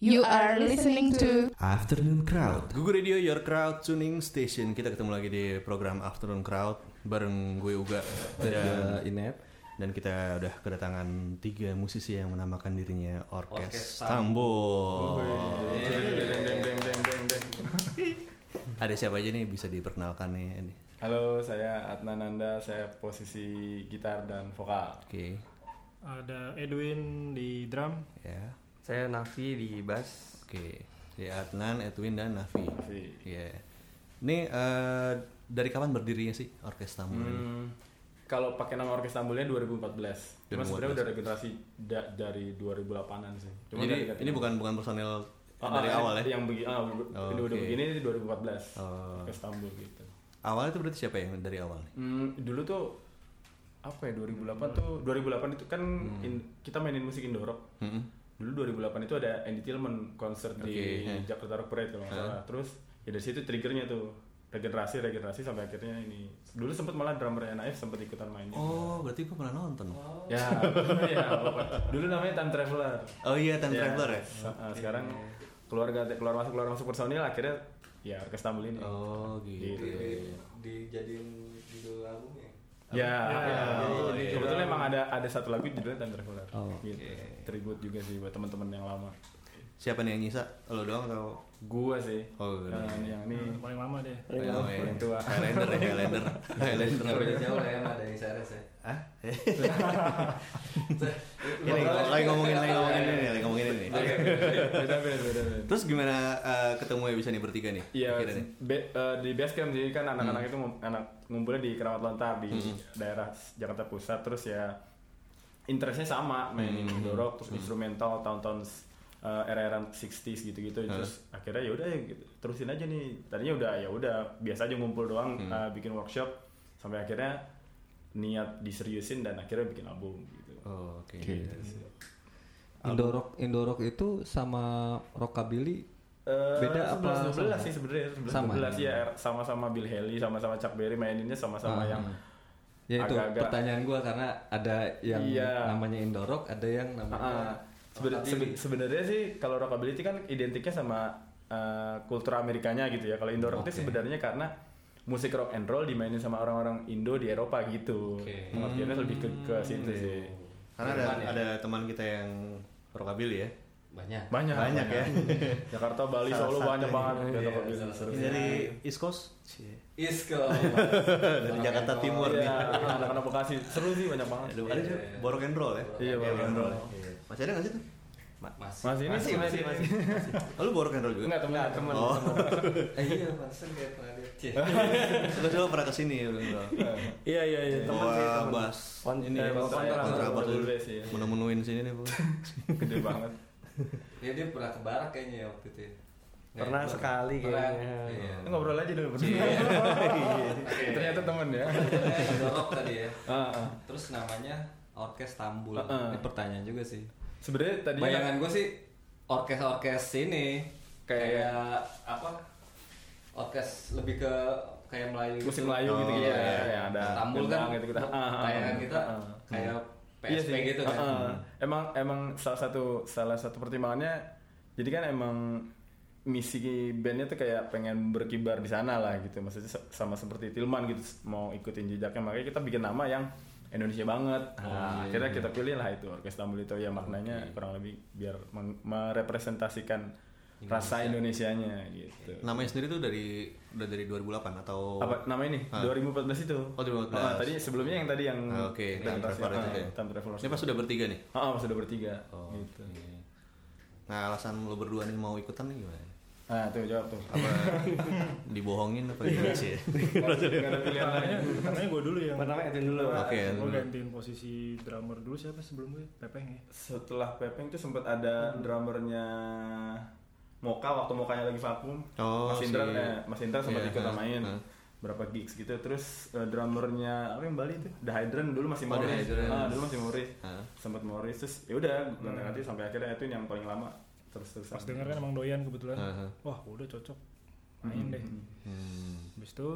You are listening to Afternoon Crowd. Google Radio Your Crowd Tuning Station. Kita ketemu lagi di program Afternoon Crowd Bareng gue Uga dan, Inet dan kita udah kedatangan tiga musisi yang menamakan dirinya Orkes Orkes Tambul Ada siapa aja nih bisa diperkenalkan nih ini Halo, saya Adnan Nanda, saya posisi gitar dan vokal. Oke. Ada Edwin di drum. ya Saya Nafi di bass Oke Si Adnan, Edwin, dan Nafi Nafi. Iya Ini eh, dari kapan berdirinya sih Orkes Tambul ini? Hmm, kalau pakai nama Orkes Tambulnya 2014. Cuma 2014. sebenarnya udah regenerasi da- dari 2008-an sih. Cuma Jadi ini bukan bukan personel Ah, dari ah, awal ya? Yang begini, ah, Oh, ini udah begini di 2014. Oh. Orkes Tambul gitu. Awalnya itu berarti siapa yang dari awal nih? Hmm, dulu tuh apa ya 2008 tuh 2008 itu kan Hmm. in- kita mainin musik Indo rock. Dulu 2008 itu ada Andy Tillman konser di Oke, ya. Jakarta Rock Parade kalau nggak salah. Terus ya dari situ triggernya tuh regenerasi regenerasi sampai akhirnya ini dulu sempat malah drummer NAF sempat ikutan main juga. Oh, berarti gue pernah nonton. Oh, ya ya dulu namanya Time Traveler iya, Time Ya, Traveler ya? uh, sekarang keluarga keluar masuk keluar masuk personil akhirnya ya Orkes Tambul ini Oh, gitu. Gitu. Dijadiin judul albumnya Ya, ya. Oh, iya. emang ada ada satu lagu judulnya Time Traveler. Oh, gitu. Tribute juga sih buat teman-teman yang lama. Siapa nih yang nyisa? Lo doang atau? Gua sih. Oh, Nah, yang ini Paling lama deh. Oh, iya. paling tua. Highlander ya, Highlander. Highlander. Nggak beda jauh lah ya sama dari Sares ya Hah? ini lagi ngomongin lagi ngomongin ini, lagi ngomongin ini. beda beda beda. Terus gimana eh, ketemu ya bisa nih bertiga nih? Iya, be- eh, di base camp sih kan anak-anak itu ngum- anak ngumpulnya di Keramat Lontar di daerah Jakarta Pusat terus ya interestnya sama mainin Indo rock terus instrumental tahun-tahun eh, era-era 60s gitu-gitu terus akhirnya ya udah ya gitu. terusin aja nih tadinya udah ya udah biasa aja ngumpul doang eh, bikin workshop sampai akhirnya niat diseriusin dan akhirnya bikin album gitu. Oh, oke. Indorok Indorok itu sama Rockabilly Eh, Beda apa 11 12 sama? sih sebenarnya 11 Sama. 12 ya sama-sama Bill Haley sama-sama Chuck Berry maininnya sama-sama Ah. yang Ya itu agak-agak- pertanyaan gua karena ada yang Iya. namanya Indorok, ada yang namanya seben- sebenarnya sih kalau rockabilly itu kan identiknya sama uh, kultur Amerikanya gitu ya. Kalau Indo rock itu Oke. sebenarnya karena musik rock and roll dimainin sama orang-orang Indo di Eropa gitu. Oke. Pengertiannya lebih ke, ke situ sih. Karena ada ya? ada teman kita yang rockabilly ya. banyak. Banyak, Banyak ya. Jakarta, Bali, Salah Solo banyak banget Iya, rockabilly. salah satu. Ini dari East Coast. Cie. Isko. dari Jakarta Timur nih. Iya, anak-anak Bekasi seru sih banyak banget. Ada juga borok and roll ya? Iya, borok and roll. Iya. Masih ada nggak sih tuh? Masih. Masih ini sih masih masih. Oh, lu borok and roll juga? Enggak teman teman. Oh. Eh, iya, pantesan kayak pernah lihat. Cie. Lu coba pernah ke sini ya. Iya iya iya. teman sih, Wah, teman. Bas. Ini ya, kontrabat kontra- lu. bass, iya. Menu-menuin sini nih. Gede banget. Ya dia pernah ke barak kayaknya ya waktu itu. ya. Pernah pernah. sekali Pernah. kayaknya. Iya. Ngobrol aja dulu berdua. Ternyata temen ya. Indorok tadi ya. Ah, ah. Terus namanya Orkes Tambul. Ini pertanyaan juga sih. Sebenarnya tadinya Bayangan gue sih orkes-orkes ini Kayak- kayak, apa? Orkes lebih ke kayak Melayu musik gitu. Melayu gitu Oh, gitu ya, iya. yang ada Tambul kan gitu kita. tayangan kita kayak PSP gitu kan. Ah, ah. Emang emang salah satu salah satu pertimbangannya jadi kan emang misi bandnya tuh kayak pengen berkibar di sana lah gitu maksudnya sama seperti Tilman gitu mau ikutin jejaknya makanya kita bikin nama yang Indonesia banget nah, akhirnya kita pilih lah itu Orkes Tambul itu ya maknanya kurang lebih biar merepresentasikan rasa Indonesianya gitu Namanya sendiri tuh dari udah dari 2008 atau apa nama ini Ah. 2014 itu Oh, 2014. Ah, tadi sebelumnya yang tadi yang Ah, Oke, Time Traveler itu ah, ya. Time Traveler. Ini pas sudah bertiga nih. Ah, ah, pas udah bertiga Oh, gitu oke. Nah, alasan lo berdua nih mau ikutan nih gimana? Ah tuh jawab tuh. Apa? Dibohongin apa gimana sih? Gak ada pilihan lain. Katanya, katanya gue dulu yang Pertama Edwin dulu. Oke, gue dulu. gantiin posisi drummer dulu siapa sebelum gue Pepeng ya? Setelah Pepeng tuh sempat ada drummernya Moka waktu Mokanya lagi vakum. Oh, Mas Indra si- eh, Mas Indra sempat Iya, ikut main ah. berapa gigs gitu. Terus eh, drummernya apa yang Bali tuh? The Hydrant dulu masih Oh, Morris. Ah, dulu masih Morris. Ah. sempat Morris terus ya udah gonta ganti sampai akhirnya itu yang paling lama terus terus pas denger kan emang doyan kebetulan Aha. wah udah cocok main deh Hmm. habis itu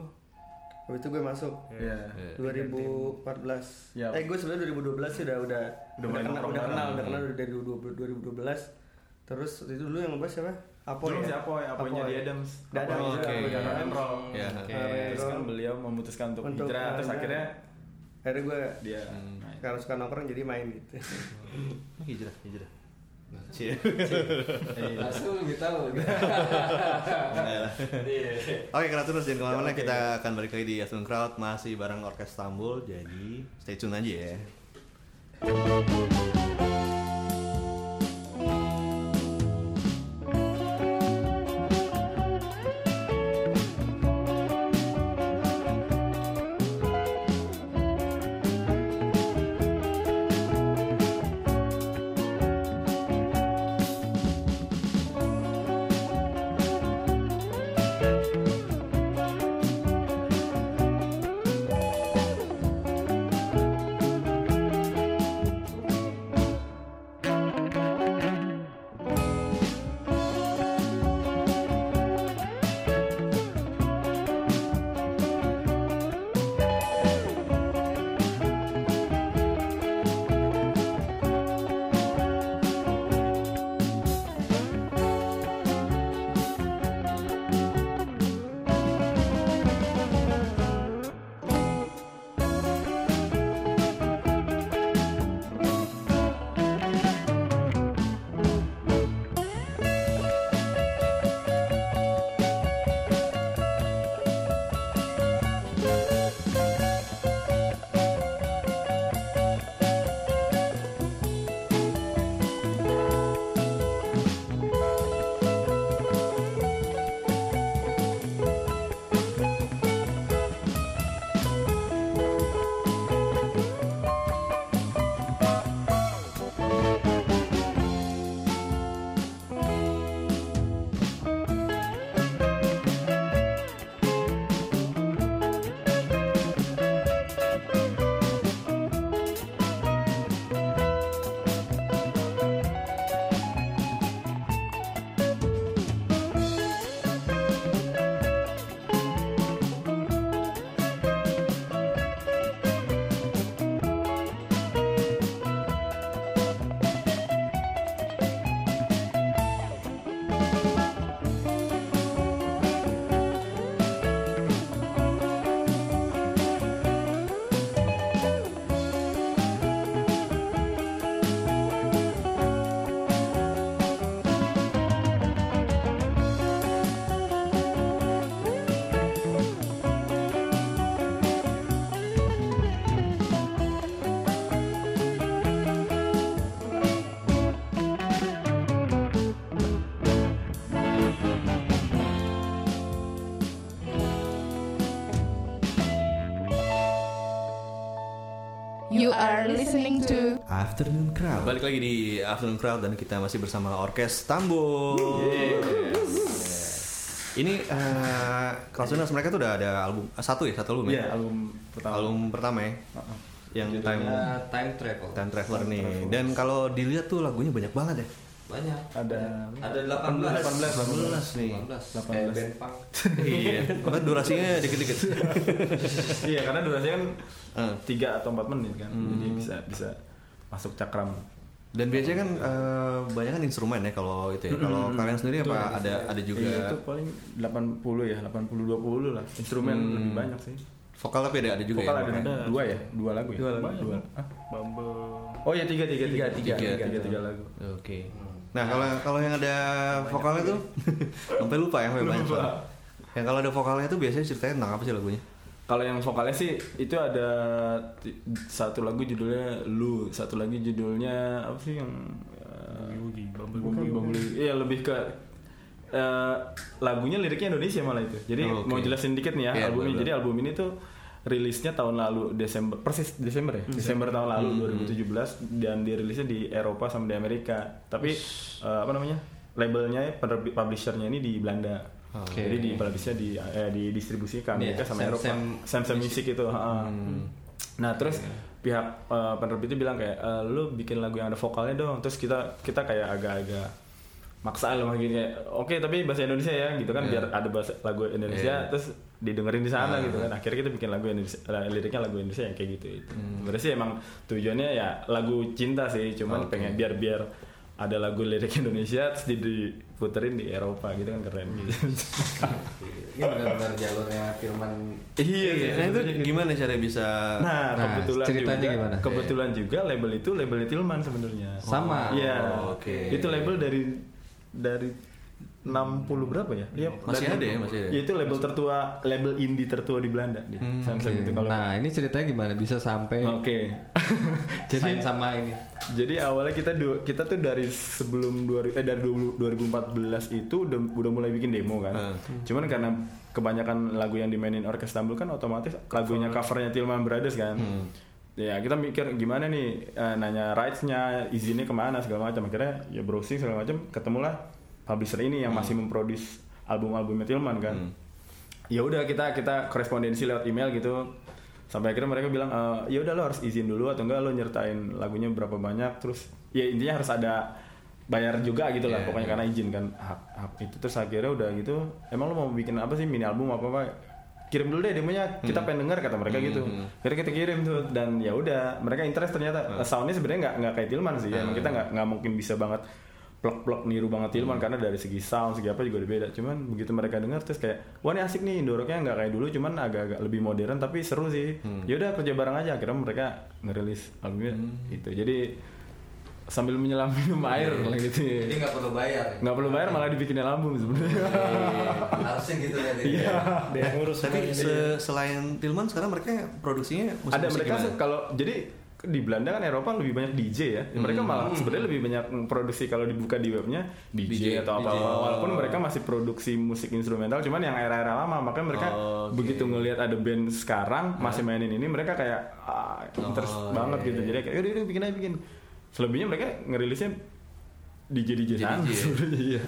Habis itu gue masuk ya Iya. 2014. Ya. Eh gue sebenarnya 2012 sih udah udah Udah kenal, udah kenal, udah kenal dari 2012. Terus itu dulu yang ngebahas siapa? Dulu ya? si Apoy, Apoynya Apoy. di Adams. Apoy juga, juga, Dadang and roll. Ya. Oke. Terus kan beliau memutuskan untuk, Untuk hijrah, terus akhirnya Akhirnya gue dia Hmm. karena suka nongkrong jadi main gitu. Hijrah, hijrah. Cie. Langsung lebih tahu. Oke, Kratuners jangan ke mana-mana kita akan balik lagi di Afternoon Crowd masih bareng Orkes Istanbul jadi stay tune aja ya. Are listening to Afternoon Crowd. Balik lagi di Afternoon Crowd dan kita masih bersama Orkes. Yes. Ini uh, Kratuners mereka tuh udah ada album eh, satu ya, satu album Iya, ya. album pertama. Album pertama ya. Yang time Judulnya Time Travel. Time Traveler nih. Dan kalau dilihat tuh lagunya banyak banget ya. Banyak. Ada Ada 18. 18 nih. 18. Kayak band punk. iya. Maka durasinya dikit-dikit. Iya, karena durasinya kan Eh. tiga atau empat menit kan, Hmm. jadi bisa bisa masuk cakram. Dan biasanya kan eh, banyak kan instrumen ya kalau itu ya. Kalau kalian sendiri apa ada ada juga Iya, itu paling 80 ya, 80 20 lah. Instrumen Hmm. lebih banyak sih. vokal tapi ada ada juga Vokal ya. ada, Makanya. dua ya, dua lagu ya. Dua lagu. Dua. Hah? Bumble. Oh ya tiga tiga tiga tiga Tiga. tiga, tiga, tiga lagu. Oke. Nah kalau kalau yang ada vokalnya tuh sampai lupa ya sampai banyak. Lupa. Yang kalau ada vokalnya tuh biasanya ceritanya tentang apa sih lagunya? Kalau yang vokalnya sih itu ada satu lagu judulnya Lu, satu lagi judulnya apa sih yang Bumble Boogie. Bumble. Iya lebih ke eh, lagunya liriknya Indonesia malah itu. Jadi Oh, mau jelasin dikit nih ya Iya, albumnya. Jadi album ini tuh rilisnya tahun lalu Desember persis Desember ya Desember tahun lalu Hmm. 2017 dan dirilisnya di Eropa sama di Amerika tapi eh, apa namanya labelnya publishernya ini di Belanda Oke. jadi di publisnya di eh, di distribusi ke Amerika Iya, sama Sam- Eropa Sam- Sam Sam Music itu. Hmm. nah terus pihak eh, penerbit itu bilang kayak "Eh, lu bikin lagu yang ada vokalnya dong terus kita kita kayak agak-agak maksa lah gitu kayak oke tapi bahasa Indonesia ya gitu kan Iya. biar ada bahasa lagu Indonesia Iya. terus didengerin di sana Ah. gitu kan akhirnya kita bikin lagu Indonesia eh, liriknya lagu Indonesia yang kayak gitu itu Hmm. sih emang tujuannya ya lagu cinta sih cuman Oke. pengen biar biar ada lagu lirik Indonesia terus di- diputerin di Eropa gitu kan keren gitu. Ini benar-benar jalurnya Firman. iya Nah itu gimana cara bisa Nah, Nah, kebetulan ceritanya juga, gimana? kebetulan juga label itu labelnya Tilman sebenarnya. Sama. Iya. Oh, oke. Itu label dari dari 60 berapa ya? Iya, Masih ada ya, masih ada. Iya, itu label tertua, label indie tertua di Belanda di Samsung itu kalau. Nah, ini ceritanya gimana bisa sampai Oke. jadi sama ini? Jadi awalnya kita du- kita tuh dari sebelum 2000 eh dari 20 2014 itu udah udah mulai bikin demo kan. Cuman karena kebanyakan lagu yang dimainin Orkes Istanbul kan otomatis lagunya covernya Tilman Brothers kan. Ya kita mikir gimana nih eh, nanya rights-nya, izinnya ke mana segala macam. Akhirnya ya browsing segala macam, ketemulah publisher ini yang masih memproduce album-albumnya Tilman kan. Ya udah kita kita korespondensi lewat email gitu. Sampai akhirnya mereka bilang "Eh, ya udah lo harus izin dulu atau enggak lo nyertain lagunya berapa banyak. Terus ya intinya harus ada bayar juga gitu lah Iya, pokoknya karena izin kan. Hak, hak itu terus akhirnya udah gitu emang lo mau bikin apa sih? Mini album apa apa? Kirim dulu deh demonya kita pengen denger kata mereka gitu. Akhirnya kita kirim tuh dan ya udah mereka interest ternyata. Soundnya sebenarnya nggak nggak kayak Tilman sih emang kita nggak nggak mungkin bisa banget plek-plek niru banget Tilman karena dari segi sound segi apa juga udah beda cuman begitu mereka denger terus kayak wah ini asik nih Indoroknya nggak kayak dulu cuman agak-agak lebih modern tapi seru sih ya udah kerja bareng aja akhirnya mereka ngerilis albumnya itu jadi sambil menyelam minum air lah gitu ya. Jadi nggak perlu bayar. ya? nggak perlu bayar malah dibikinin album sebenarnya Harusnya gitu ya. Iya. Dia ngurus Tapi se- selain Tilman sekarang mereka produksinya musik ada mereka kalau jadi di Belanda kan Eropa lebih banyak DJ ya. Mereka malah sebenarnya lebih banyak produksi kalau dibuka di webnya DJ, DJ, atau apa. Walaupun mereka masih produksi musik instrumental cuman yang era-era lama makanya mereka Oke. begitu ngelihat ada band sekarang masih mainin ini mereka kayak ah, interest banget gitu. jadi kayak yaudah yaudah bikin aja bikin. Selebihnya mereka ngerilisnya DJ DJ sana DJ. sebenarnya iya.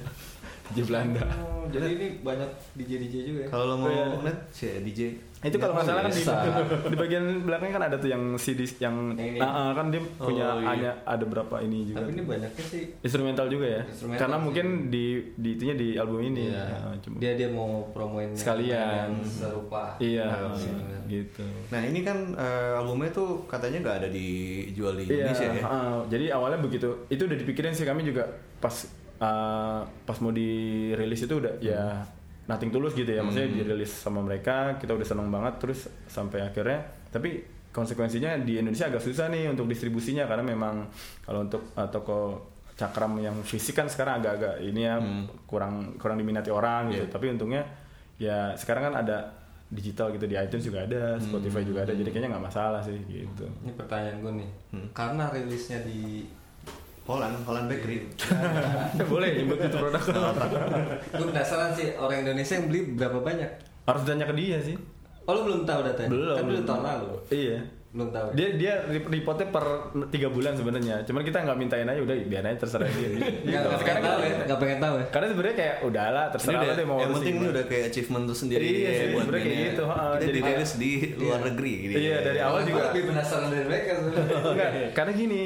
DJ Belanda. Oh, jadi ini banyak DJ DJ juga ya. Kalau mau Iya. net DJ itu kalau nggak salah kan di, di bagian belakangnya kan ada tuh yang CD yang Ini. Ah, ah, kan dia Oh, punya iya. hanya ada berapa ini juga Tapi ini banyaknya sih instrumental juga ya Instrumental karena sih. mungkin di di itunya di album ini Iya. Ya, cuma- dia dia mau promoin yang- Sekalian. yang serupa. iya Oh, gitu Nah ini kan eh, albumnya tuh katanya nggak ada dijual di Iya, Indonesia ya. ah, jadi awalnya begitu. Itu udah dipikirin sih kami juga pas ah, pas mau dirilis itu udah ya nothing tulus gitu ya. Maksudnya dirilis sama mereka, kita udah seneng banget terus sampai akhirnya tapi konsekuensinya di Indonesia agak susah nih untuk distribusinya karena memang kalau untuk ah, toko cakram yang fisik kan sekarang agak-agak ini ya kurang kurang diminati orang gitu. Tapi untungnya ya sekarang kan ada digital gitu di iTunes juga ada, Spotify juga ada, jadi kayaknya nggak masalah sih gitu. Ini pertanyaan gue nih. Karena rilisnya di Holland, Holland Bakery. boleh nyebut itu produk gue penasaran sih orang Indonesia yang beli berapa banyak? harus tanya ke dia sih Oh lu belum tahu datanya? belum Kan belum tahun lalu. iya Belum tahu. dia dia rep- reportnya per tiga bulan sebenarnya cuman kita nggak mintain aja udah biar aja terserah dia Nggak Gitu. sekarang tahu kan ya? Nggak pengen tahu ya? karena sebenarnya kayak udahlah terserah udah, lo deh mau yang penting ini udah kayak achievement tuh sendiri Iya sih, buat kayak gitu, jadi- dirilis di luar negeri. Gitu. iya dari awal juga lebih penasaran dari mereka sebenarnya. Enggak, karena gini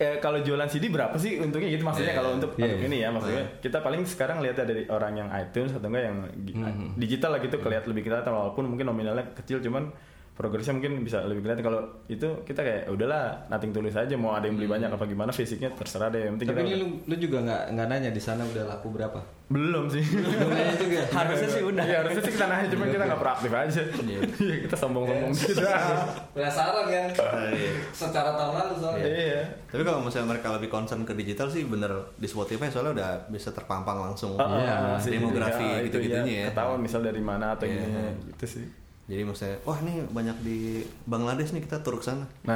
eh, kalau jualan CD berapa sih untungnya gitu maksudnya Iya, kalau untuk untuk iya. ini ya maksudnya kita paling sekarang lihatnya dari orang yang iTunes atau enggak yang gi- Mhm. digital lah gitu kelihatan lebih kelihatan walaupun mungkin nominalnya kecil cuman progresnya mungkin bisa lebih kelihatan kalau itu kita kayak "Ya udahlah nating tulis aja mau ada yang beli banyak apa gimana fisiknya terserah deh yang penting Tapi kita ini lu, lu juga nggak nggak nanya di sana udah laku berapa? belum sih Belum nanya juga. Harusnya sih udah. ya harusnya sih kita nanya cuman kita nggak proaktif aja Iya, kita sombong-sombong gitu Penasaran kan? Ah, iya. Secara tahun lalu soalnya. iya Tapi kalau misalnya mereka lebih concern ke digital sih bener di Spotify soalnya udah bisa terpampang langsung. Ah, Iya, ah, sih. demografi Ya, itu gitu-gitunya ya. ketahuan misal dari mana atau Iya. gimana gitu sih Jadi maksudnya, wah ini banyak di Bangladesh nih kita tur ke sana. nah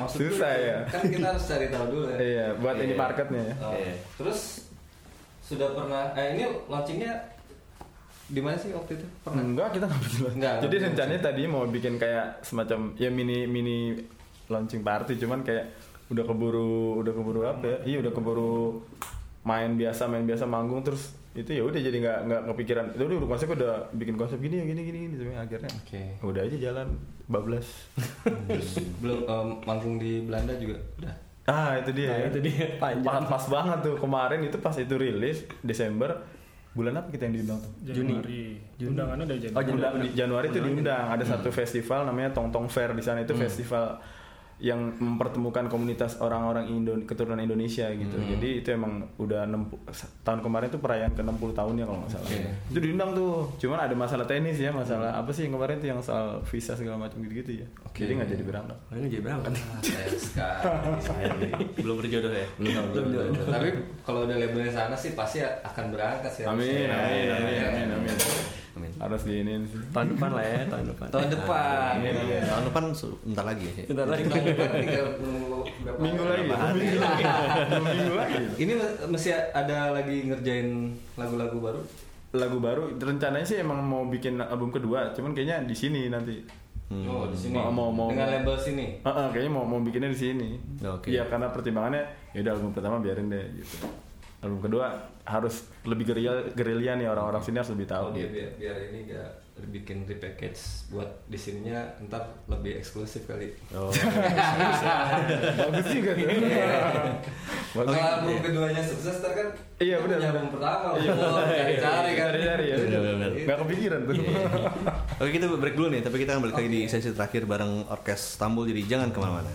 Maksud Susah gue, ya. Kan kita harus cari tahu dulu ya. Iya, buat ini marketnya ya. Oh, Iya. Terus sudah pernah eh ini launchingnya di mana sih waktu itu? Pernah? Enggak, kita nggak bikin. Enggak, Jadi rencananya tadi mau bikin kayak semacam ya mini mini launching party, cuman kayak udah keburu udah keburu apa ya? Iya udah keburu main biasa main biasa manggung terus itu ya udah jadi nggak nggak kepikiran. Itu udah konsep udah bikin konsep gini ya gini gini gini Sampai akhirnya. Oke. udah aja jalan bablas. Belum em, manggung di Belanda juga udah. ah itu dia Nah, ya. itu dia. pas, pas banget tuh. Kemarin itu pas itu rilis Desember bulan apa kita yang diundang tuh? Januari. Undangannya dari Oh Januari. Januari, di Januari itu diundang. Ada satu festival namanya Tong Tong Fair di sana. Itu festival yang mempertemukan komunitas orang-orang Indo keturunan Indonesia gitu. Jadi itu emang udah 60 tahun kemarin tuh perayaan ke 60 tahunnya kalau nggak salah. Itu diundang tuh. Cuman ada masalah teknis ya, masalah apa sih yang kemarin tuh yang soal visa segala macam gitu-gitu ya. Jadi nggak jadi berangkat. Makanya jadi berangkat. Sekali. Belum berjodoh ya? Tapi kalau udah labelnya sana sih pasti akan berangkat sih. Amin, harusnya. amin, Iya, amin, iya. amin, amin. Amin. Harus diinin sih. Tahun depan lah ya, tahun depan. Tahun depan. Amin, amin. Tahun depan sebentar lagi ya. Bentar lagi. Minggu lagi, minggu lagi, dua minggu lagi. Ini masih ada lagi ngerjain lagu-lagu baru? Lagu baru rencananya sih emang mau bikin album kedua, cuman kayaknya di sini nanti. Oh, di sini. Mau- mau- mau- Dengan label sini. Heeh, kayaknya mau mau bikinnya di sini. Oke. Iya, karena pertimbangannya ya udah album pertama biarin deh gitu. Album kedua harus lebih gerilya gerilya nih orang-orang sini harus lebih tahu. Oh, dia biar, biar ini gak bikin repackage buat di sininya ntar lebih eksklusif kali. Oh. Bagus juga tuh. Kalau album keduanya sukses ntar kan Iya, benar, album pertama, Iya, cari-cari kan. Cari-cari ya. Nggak kepikiran tuh. Oke kita break dulu nih, tapi kita akan balik lagi di sesi terakhir bareng Orkes Stambul, jadi jangan ke mana-mana.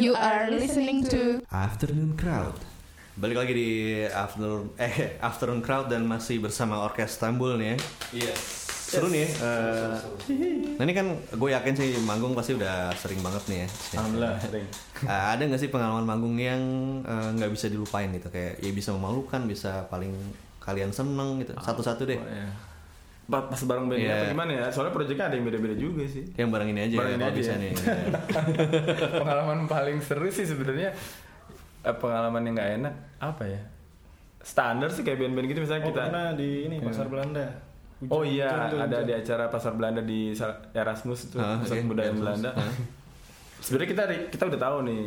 You are listening to Afternoon Crowd. Balik lagi di afternoon eh afternoon crowd dan masih bersama Orkes Stambul nih ya. Iya. Seru nih. ya, eh, nah ini kan gue yakin sih manggung pasti udah sering banget nih ya. Alhamdulillah sering. Eh, ada nggak sih pengalaman manggung yang eh, nggak bisa dilupain gitu kayak ya bisa memalukan bisa paling kalian seneng gitu satu-satu deh Oh, iya. Pas pas bareng band Iya. apa gimana ya? Soalnya proyeknya ada yang beda-beda juga sih. yang bareng ini aja Bareng ya, ini kalau aja bisa ya. nih pengalaman paling seru sih sebenarnya eh, pengalaman yang nggak enak apa ya? Standar sih kayak band-band gitu misalnya Oh, kita pernah di ini Iya. pasar Belanda. Hujan- Oh iya, hujan tuh, ada hujan. di acara pasar Belanda di Erasmus itu Ah, pusat oke. budaya Erasmus. Belanda. Sebenarnya kita kita udah tahu nih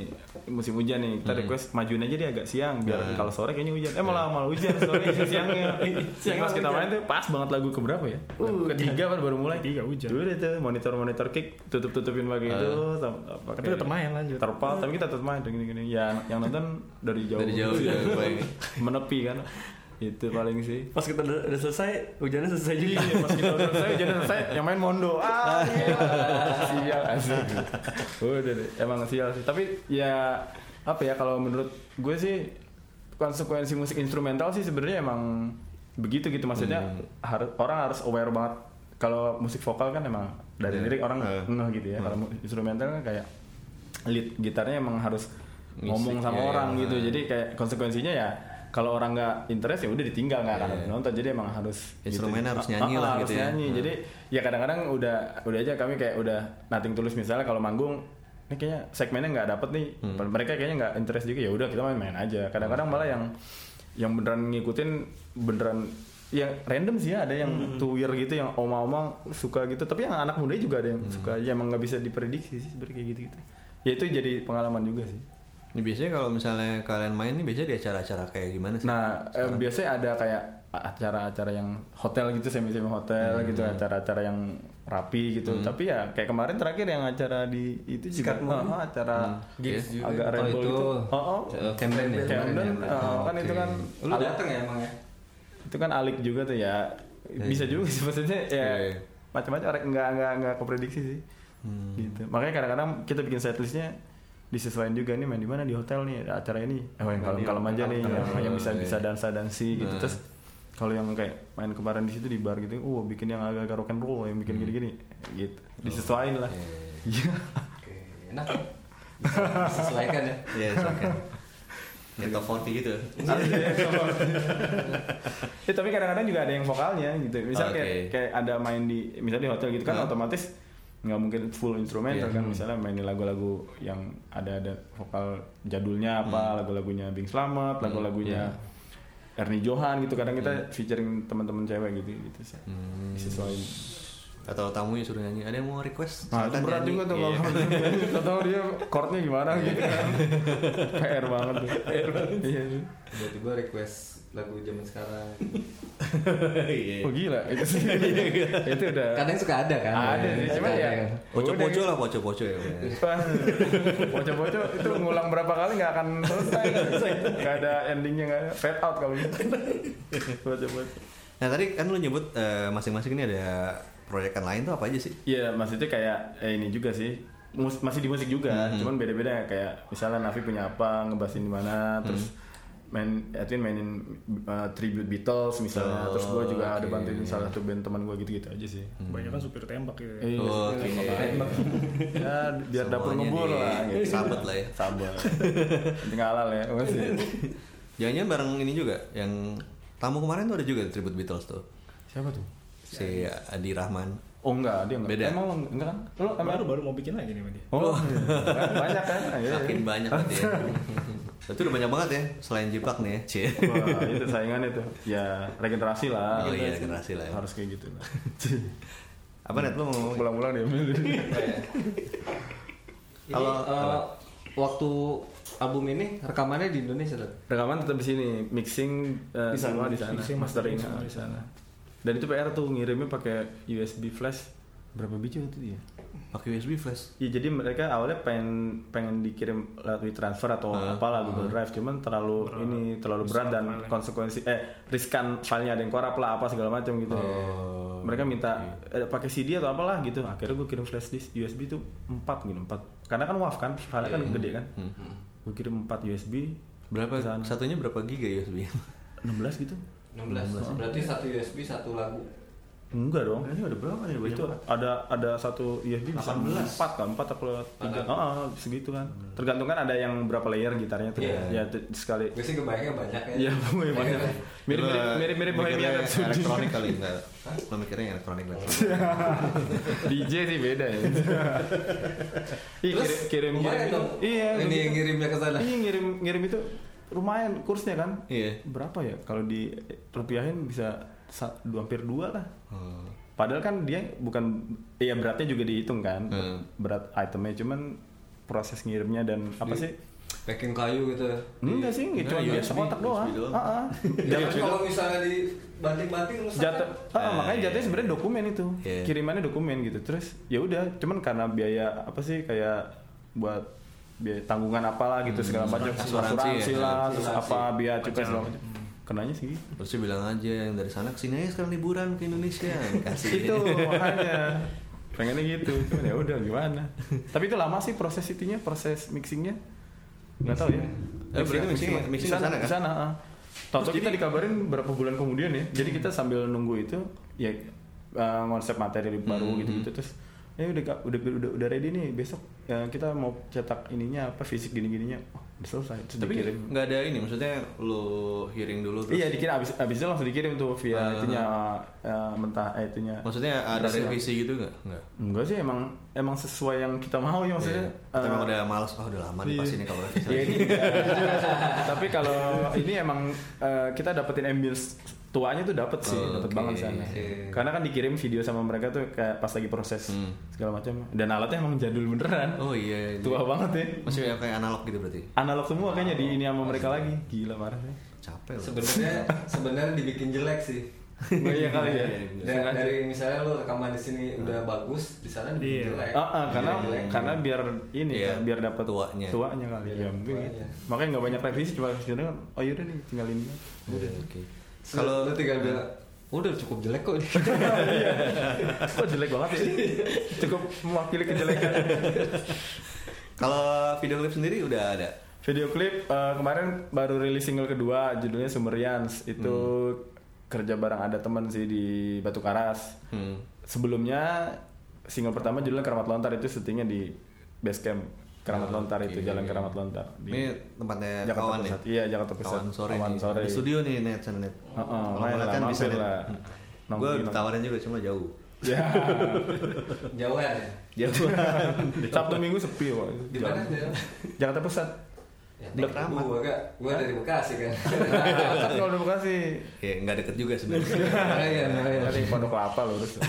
musim hujan nih. Kita Hmm. request majuin aja dia agak siang biar Nah. kalau sore kayaknya hujan. Eh malah malah hujan sore siangnya. Siang pas kita main tuh pas banget lagu keberapa ya? Ketiga kan baru mulai. Ketiga hujan. Udah tuh monitor-monitor kick tutup-tutupin pakai itu tam- Tapi tetap main lanjut. terpal tapi kita tetap main gini-gini. Ya yang nonton dari jauh. Dari jauh ya. Menepi kan. Itu paling sih. Pas kita udah, udah selesai, hujannya selesai juga. Iya, pas kita udah selesai, jadi selesai, yang main Mondo. Ah, sial asik. Udah deh, emang sial sih. Tapi ya apa ya kalau menurut gue sih konsekuensi musik instrumental sih sebenarnya emang begitu gitu maksudnya harus orang harus aware banget kalau musik vokal kan emang dari Iya. lirik orang Eh. ngeh gitu ya kalau mu- instrumental kan kayak lead gitarnya emang harus ngomong sama iya, orang iya. gitu jadi kayak konsekuensinya ya kalau orang nggak interest ya udah ditinggal nggak akan Iya. nonton jadi emang harus Instrumennya harus Ah, nyanyi ah, lah harus gitu ya. nyanyi. Hmm. jadi ya kadang-kadang udah udah aja kami kayak udah nating tulus misalnya kalau manggung ini kayaknya segmennya nggak dapet nih Hmm. mereka kayaknya nggak interest juga ya udah kita main-main aja kadang-kadang malah yang yang beneran ngikutin beneran yang random sih ya ada yang Hmm. tuwir gitu yang oma-oma suka gitu tapi yang anak muda juga ada yang Hmm. suka ya emang nggak bisa diprediksi sih sebenarnya kayak gitu gitu ya itu jadi pengalaman juga sih Ini biasanya kalau misalnya kalian main nih biasanya di acara-acara kayak gimana sih? Nah, eh, biasanya ada kayak acara-acara yang hotel gitu, semi-semi hotel Hmm. gitu, acara-acara yang rapi gitu. Tapi ya kayak kemarin terakhir yang acara di itu juga oh, acara Gigs juga. agak Oh, rebel itu. gitu. Oh, oh. Camden ya? Camden, Camden. eh, kan itu kan Lu dateng ya emang ya? itu kan alik juga tuh ya. Bisa juga sih maksudnya ya Iya, iya. macam-macam orang nggak nggak nggak keprediksi sih. Hmm. Gitu. Makanya kadang-kadang kita bikin setlistnya disesuaikan juga nih main di mana di hotel nih ada acara ini oh yang Main di kalem-kalem aja nih hotel. yang, yang bisa Oh, bisa iya. dansa dansi gitu Nah. terus kalau yang kayak main kemarin di situ di bar gitu oh bikin yang agak-agak rock and roll yang bikin gini-gini gitu disesuaikan lah iya Oke, enak ya? Bisa disesuaikan ya? Iya, oke. Ya top 40 gitu. Ya, tapi kadang-kadang juga ada yang vokalnya gitu. Misal Oke. kayak kayak ada main di misalnya di hotel gitu kan Hah? otomatis nggak mungkin full instrumental Iya. kan misalnya mainin lagu-lagu yang ada ada vokal jadulnya apa lagu-lagunya Bing Slamet lagu-lagunya Ernie Johan gitu kadang kita featuring teman-teman cewek gitu gitu sih Hmm. disesuaiin Atau tamunya suruh nyanyi. Ada yang mau request? Nah, itu berat nyanyi. juga tuh Iya. kalau tahu dia chordnya gimana gitu kan. PR banget tuh. Iya. Tiba-tiba request lagu zaman sekarang. Iya. Oh gila, itu sih. itu udah. Kadang suka ada kan? Ada sih, cuman Ada ya. kan? Poco-poco lah, poco-poco ya. Poco-poco itu ngulang berapa kali nggak akan selesai. Nggak ada endingnya nggak. Fade out kalau gitu. Poco-poco. Nah tadi kan lu nyebut eh, masing-masing ini ada proyekan lain tuh apa aja sih? Iya, maksudnya kayak eh, ini juga sih. Mus- masih di musik juga, cuman beda-beda kayak misalnya Navi punya apa, ngebasin di mana, terus main Edwin mainin uh, tribute Beatles misalnya, terus gue juga ada oke. bantuin salah satu band teman gue gitu-gitu aja sih. Kebanyakan supir tembak gitu. ya. Iya, Oh, oke. makanya. ya biar dapur ngebul lah gitu. sabet lah ya. Sabar. Penting halal ya. Masih. Jangan-jangan bareng ini juga yang tamu kemarin tuh ada juga tribute Beatles tuh. Siapa tuh? Si Adi Rahman. Oh enggak, dia enggak. Beda. Emang lo enggak kan? Lo emang Baru baru mau bikin lagi nih sama dia. Oh, iya. banyak kan? Makin banyak berarti ya. Itu udah banyak banget ya selain jiplak nih ya. Cie. Wah, itu saingan itu. Ya, regenerasi lah. Oh iya, regenerasi lah ya. Harus kayak gitu lah. Apa net lu mau? Pulang-pulang dia ambil. Ini Kalau- eh, waktu album ini rekamannya di Indonesia tuh. Rekaman tetap di sini, mixing eh, Di sana. semua di sana, Mixing, mastering di sana. Dan itu PR tuh ngirimnya pakai USB flash berapa biji waktu itu ya? Pakai USB flash. Ya jadi mereka awalnya pengen pengen dikirim lewat transfer atau Ah, apalah Google Drive, cuman terlalu ini terlalu berat dan filenya. konsekuensi eh riskan filenya ada yang korup lah apa segala macam gitu. Oh, mereka minta eh, pakai CD atau apalah gitu. Akhirnya gue kirim flash disk USB itu 4 gitu, 4. Karena kan WAV kan, filenya kan gede kan. Hmm. Gue kirim 4 USB Berapa ke sana. satunya berapa giga USB? 16 gitu. 16. Berarti satu USB satu lagu. Enggak dong. Ini ada berapa nih? Itu ada ada satu USB bisa 18. 4 kan 4 atau 3 Ada. oh, segitu kan tergantung kan ada yang berapa layer gitarnya tuh Iya. ya sekali Gue sih kebayangnya banyak ya. Iya, pokoknya banyak. Mirip mirip mirip mirip Mikirnya Bohemian Rhapsody. elektronik kali enggak. Lo mikirnya yang elektronik lah. DJ sih beda ya. Ih, Terus kirim kirim. Iya. Ini yang ngirimnya ke sana. Iya, ngirim ngirim itu lumayan kursnya kan. Iya. Berapa ya? Kalau di rupiahin bisa sa- dua hampir dua lah. Hmm. Padahal kan dia bukan, iya beratnya juga dihitung kan, Hmm. berat itemnya, cuman proses ngirimnya dan apa sih? packing kayu gitu Enggak sih, Enggak, cuma biasa USB, kotak doang. Ah, ah. Ya, Jatuh- kalau misalnya dibanting-banting rusak jatuh kan? ah, Ah, makanya iya. jatuhnya sebenarnya dokumen itu Iya. kirimannya dokumen gitu terus ya udah cuman karena biaya apa sih kayak buat biaya tanggungan apalah gitu segala macam Asuransi asuransi ya. lah terus Asuransi. apa biaya cukai segala macam kenanya sih gitu. Terus dia bilang aja yang dari sana ke sini aja sekarang liburan ke Indonesia. Kasih. itu makanya pengennya gitu cuman ya udah gimana tapi itu lama sih proses itunya proses mixingnya nggak tahu ya Eh, berarti mixing- mixing di di sana kan? sana ah. Tahu-tahu kita dikabarin berapa bulan kemudian ya. Jadi kita sambil nunggu itu ya uh, konsep materi baru Hmm, gitu-gitu terus ya udah udah udah udah ready nih besok ya kita mau cetak ininya apa fisik gini-gininya. Oh, udah selesai Tapi dikirim. nggak ada ini, maksudnya lu hearing dulu terus. Iya dikirim abis abis itu langsung dikirim tuh via Ah. itunya uh, mentah eh, itunya. Maksudnya ada revisi gitu nggak? Nggak. Enggak sih emang emang sesuai yang kita mau ya maksudnya. Iya. Kita uh, emang udah males, oh udah lama nih iya. pas ini kalau revisi. Iya ini tapi kalau ini emang eh, kita dapetin ambience tuanya tuh dapet sih, Oh, dapet oke. banget sana. Karena kan dikirim video sama mereka tuh kayak pas lagi proses Hmm. segala macam. Dan alatnya emang jadul beneran. Oh iya. Tua banget ya. Masih kayak kayak analog gitu berarti. Analog semua kayaknya di ini sama mereka lagi. Gila parah sih. Capek loh. sebenarnya sebenarnya dibikin jelek sih Oh iya kali ya. dari, Sengaja. dari misalnya lu rekaman di sini udah bagus di sana dibikin Iya. jelek Ah, ah, karena Jelek. karena biar ini Iya, kan, biar dapat tuanya. tuanya kali ya mungkin tuanya. gitu. Makanya nggak banyak revisi cuma sebenarnya oh yaudah nih tinggal ini. Udah, oke. Kalau lu tinggal bilang udah cukup jelek kok ini Kok jelek banget ya? Cukup mewakili kejelekan. kalau video klip sendiri udah ada. Video klip eh, kemarin baru rilis single kedua judulnya Sumerians itu kerja bareng ada teman sih di Batu Karas. Hmm. Sebelumnya single pertama judulnya Keramat Lontar itu syutingnya di base Keramat Lontar itu oke. Jalan Keramat Lontar di Ini tempatnya Jakarta kawan Pusat. ya. Iya Jakarta Pusat. Kawan sore Kawan sore. Di studio nih net sana net. Heeh, Kalau main mau lah, latihan bisa lah. Gue ditawarin juga cuma jauh. Ya. jauhan ya Jauh. Sabtu Minggu sepi kok. di mana Jakarta Pusat. ya, Deket amat. gua gak gua dari Bekasi kan Tapi kalau udah Bekasi. Ya nggak deket juga sebenarnya. Nelayan, nelayan. Dari Pondok Kelapa lurus.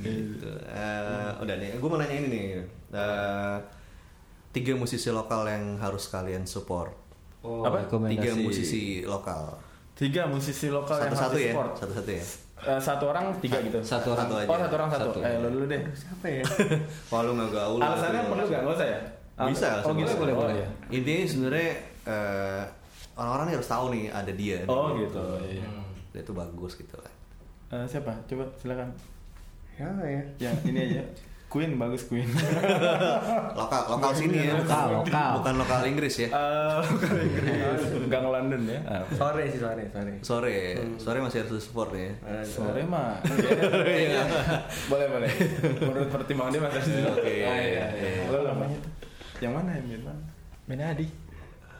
gitu. Eh, udah nih, gue mau nanya ini nih. Eh, tiga musisi lokal yang harus kalian support. Oh, Apa? Tiga musisi lokal. Tiga musisi lokal yang Satu-satu harus ya. support. Satu-satu ya. Eh, satu orang tiga gitu. Satu orang. Satu aja. Oh satu orang satu. Satu. Eh lo dulu deh. Siapa ya? Kalau lu nggak gaul. Alasannya lu- perlu gak? Gak usah ya? Bisa. Oh gitu boleh boleh. boleh. Intinya sebenarnya eh, orang-orang harus tahu nih ada dia. Oh gitu. Iya. Dia tuh bagus gitu lah. Eh, siapa? Coba silakan. Ya ya. Yang ini aja. Queen bagus Queen. Lokal, lokal sini ya. Lokal, lokal. Bukan lokal Inggris ya. Eh, bukan Inggris. Gang London ya. Ah, Sore sih sore sore. Sore, sore masih harus support ya. Sore mah. Iya. boleh boleh. Menurut pertimbangan dia masih harus Oke. Ah, iya, iya. Lo namanya tuh? Yang mana yang Mirna? Menadi.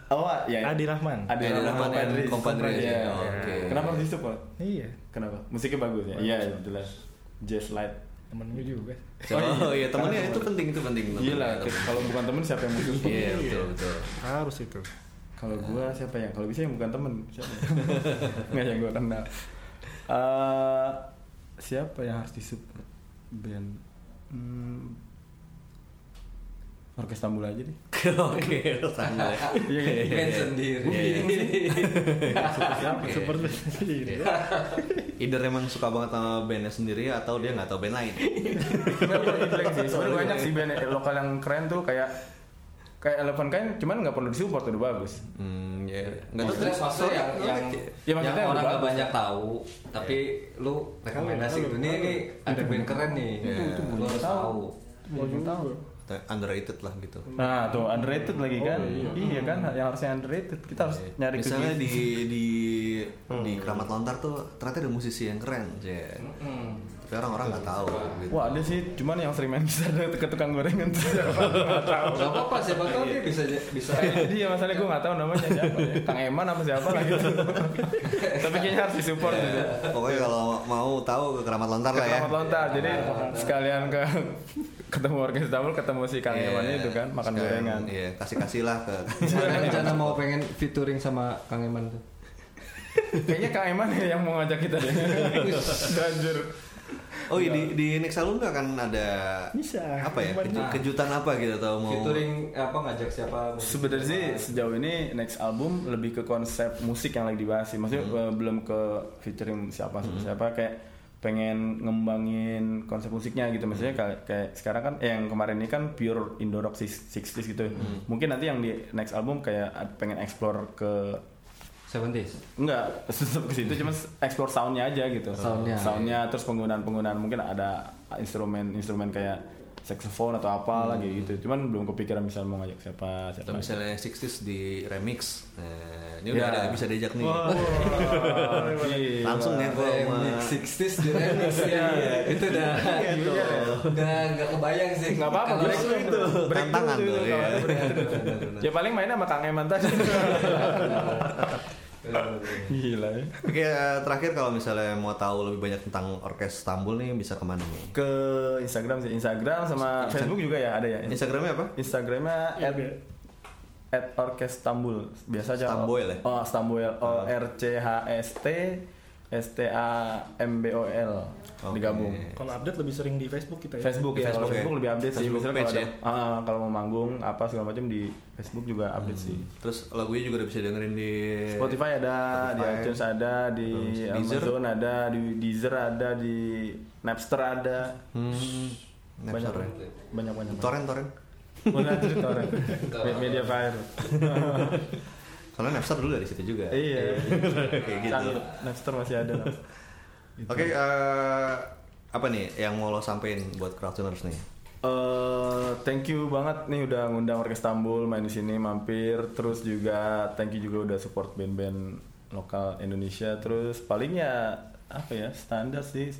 Oh, ya. Adi Rahman. Adi Adi Rahman Rahman and Kompadri. Ya. Oke. Kenapa harus disupport? Iya. Kenapa? Musiknya bagus ya? Iya, jelas. Jazz light. Temenmu juga. Oh, iya temennya Karena itu penting itu penting. Gila, Temennya. kalau bukan temen siapa yang mau support? Iya betul betul. Harus itu. Kalau gua siapa yang? Kalau bisa yang bukan temen. Siapa? Nggak yang gua kenal. Eh, siapa yang harus disupport? Band. Hmm, Orkes Tambul aja deh. Oke, sama. Iya, iya, iya. Band sendiri. Siapa? Super sendiri. Either emang suka banget sama bandnya sendiri atau dia nggak tahu band lain. Nggak. Sebenarnya banyak sih band lokal yang keren tuh kayak kayak Eleven Kain cuman nggak perlu disupport udah bagus. Hmm, ya. Nggak tahu Maksudnya, yang yang, Ya, yang orang udah gak bagus. banyak tahu, tapi lu rekomendasi gitu. Nih nih ada band keren nih. Iya. Lu harus tahu. Mau tahu. Underrated lah gitu. Nah tuh underrated lagi kan? iya. kan yang harusnya underrated kita harus nyari ke Misalnya di di di Keramat Lontar tuh ternyata ada musisi yang keren, Jen. Hmm. Tapi orang-orang nggak tahu. Gitu. Wah ada sih, cuman yang sering main gitar ada ke tukang gorengan tuh siapa? Tahu. Gak apa-apa, siapa tahu dia bisa bisa. Jadi ya masalahnya gue nggak tahu namanya siapa ya. Kang Eman apa siapa lah gitu. Tapi kayaknya harus disupport gitu. Pokoknya kalau mau tahu ke Keramat Lontar Ke lah ya. Keramat Lontar, jadi sekalian ke ketemu Orkes Tambul, ketemu si Kang Iya, Eman itu kan makan sekalian, gorengan. Iya, kasih-kasih lah ke Rencana mau pengen featuring sama Kang Eman tuh. Kayaknya Kang Eman ya yang mau ngajak kita deh. Anjir. Oh iya di, di next album nggak akan ada Bisa. apa ya Kemarin keju- juga. kejutan apa gitu atau mau Featuring apa ngajak siapa? Sebenarnya sih sejauh ini next album lebih ke konsep musik yang lagi dibahas sih. Maksudnya eh, belum ke featuring siapa siapa, siapa kayak pengen ngembangin konsep musiknya gitu. Maksudnya kayak, kayak sekarang kan eh, yang kemarin ini kan pure Indo rock 60s gitu. Mungkin nanti yang di next album kayak pengen explore ke 70s. Enggak, ke situ cuma explore soundnya aja gitu. Soundnya. Soundnya terus penggunaan-penggunaan mungkin ada instrumen-instrumen kayak saxophone atau apa lagi gitu. Cuman belum kepikiran misal mau ngajak siapa siapa. atau misalnya 60s di remix nah, ini Ya. udah ada bisa diajak nih gila. langsung ya gua sama Remix 60s di remix ya. Itu udah Gitu. udah nggak kebayang sih. Nggak apa-apa, Kalau- break itu. Break Tantangan tuh, itu, dulu. Ya paling mainnya sama Kang Eman tadi. Gila ya. Oke, terakhir kalau misalnya mau tahu lebih banyak tentang orkes Istanbul nih bisa ke mana nih? Ke Instagram sih, Instagram sama Facebook juga ya ada ya. Instagramnya apa? Instagramnya Iya, at, Bel. at Orkestambul biasa aja Stamboil ya? oh Stamboil O R C H S T S T A M B O L Oke. digabung Kalau update lebih sering di Facebook kita ya. Facebook ya Facebook kalau ya? Facebook lebih update sih Facebook misalnya page kalau ya? ada ah, kalau mau manggung apa segala macam di Facebook juga update sih Terus lagunya juga udah bisa dengerin di Spotify ada di Spotify. iTunes ada di Deezer? Amazon ada di Deezer ada di Napster ada Hmm, banyak Napster ya? banyak banyak Torrent, torrent. Orang media fire Soalnya Napster dulu dari situ juga. iya. Kayak gitu. Salut, Napster masih ada Oke, eh, apa nih yang mau lo sampein buat crowdtuners nih? Eh, thank you banget nih udah ngundang Orkes Istanbul main di sini mampir. Terus juga thank you juga udah support band-band lokal Indonesia. Terus paling ya apa ya standar sih.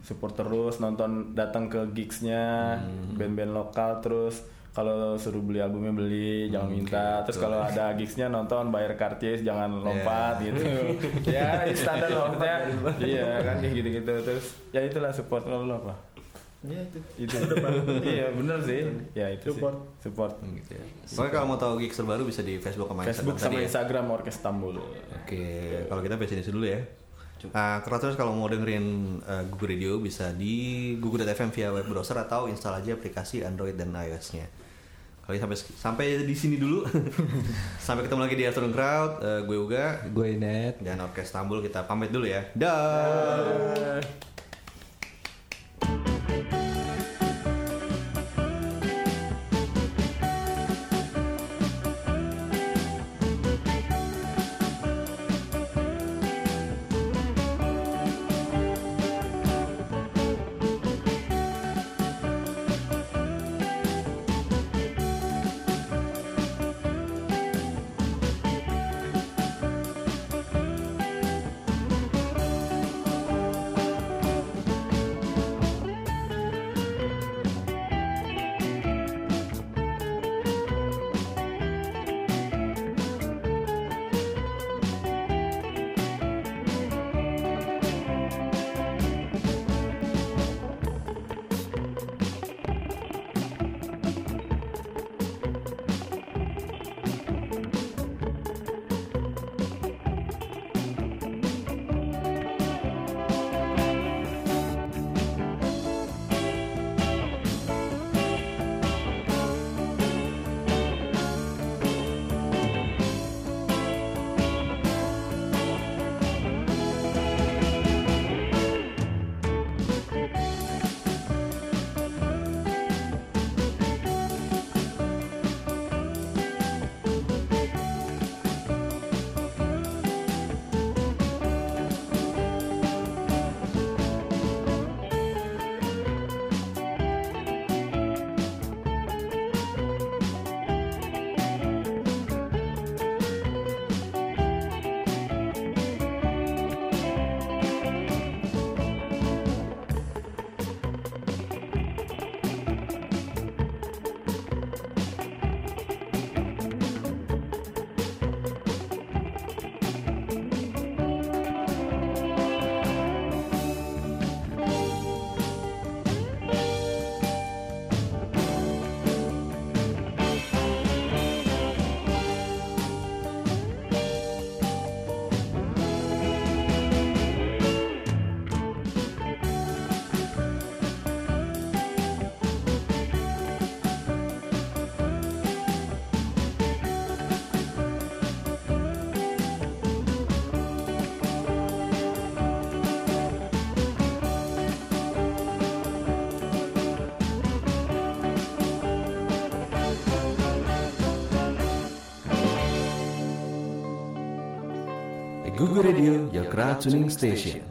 Support terus nonton datang ke gigsnya band-band lokal. Terus kalau suruh beli albumnya beli jangan minta. terus kalau ada gigsnya nonton bayar karcis jangan lompat gitu. Ya standar lah maksudnya iya kan kayak gitu-gitu. Terus ya itulah support kalau lo apa? Iya itu. itu. Iya bener sih. Ya itu Support. sih support Gitu ya. Pokoknya kalau mau tahu gigs terbaru bisa di Facebook sama Facebook Instagram sama tadi ya? Instagram Orkes Istanbul Oke, kalau kita bahas ini dulu ya. Uh, Crowdtuners kalau mau dengerin uh, Google Radio bisa di google.fm via web browser atau install aja aplikasi Android dan iOS-nya. Kali sampai sampai di sini dulu. sampai ketemu lagi di Afternoon Crowd. Uh, gue Uga Gue Net. dan Orkes Istanbul kita pamit dulu ya. Dah. Radio, your crowd tuning station.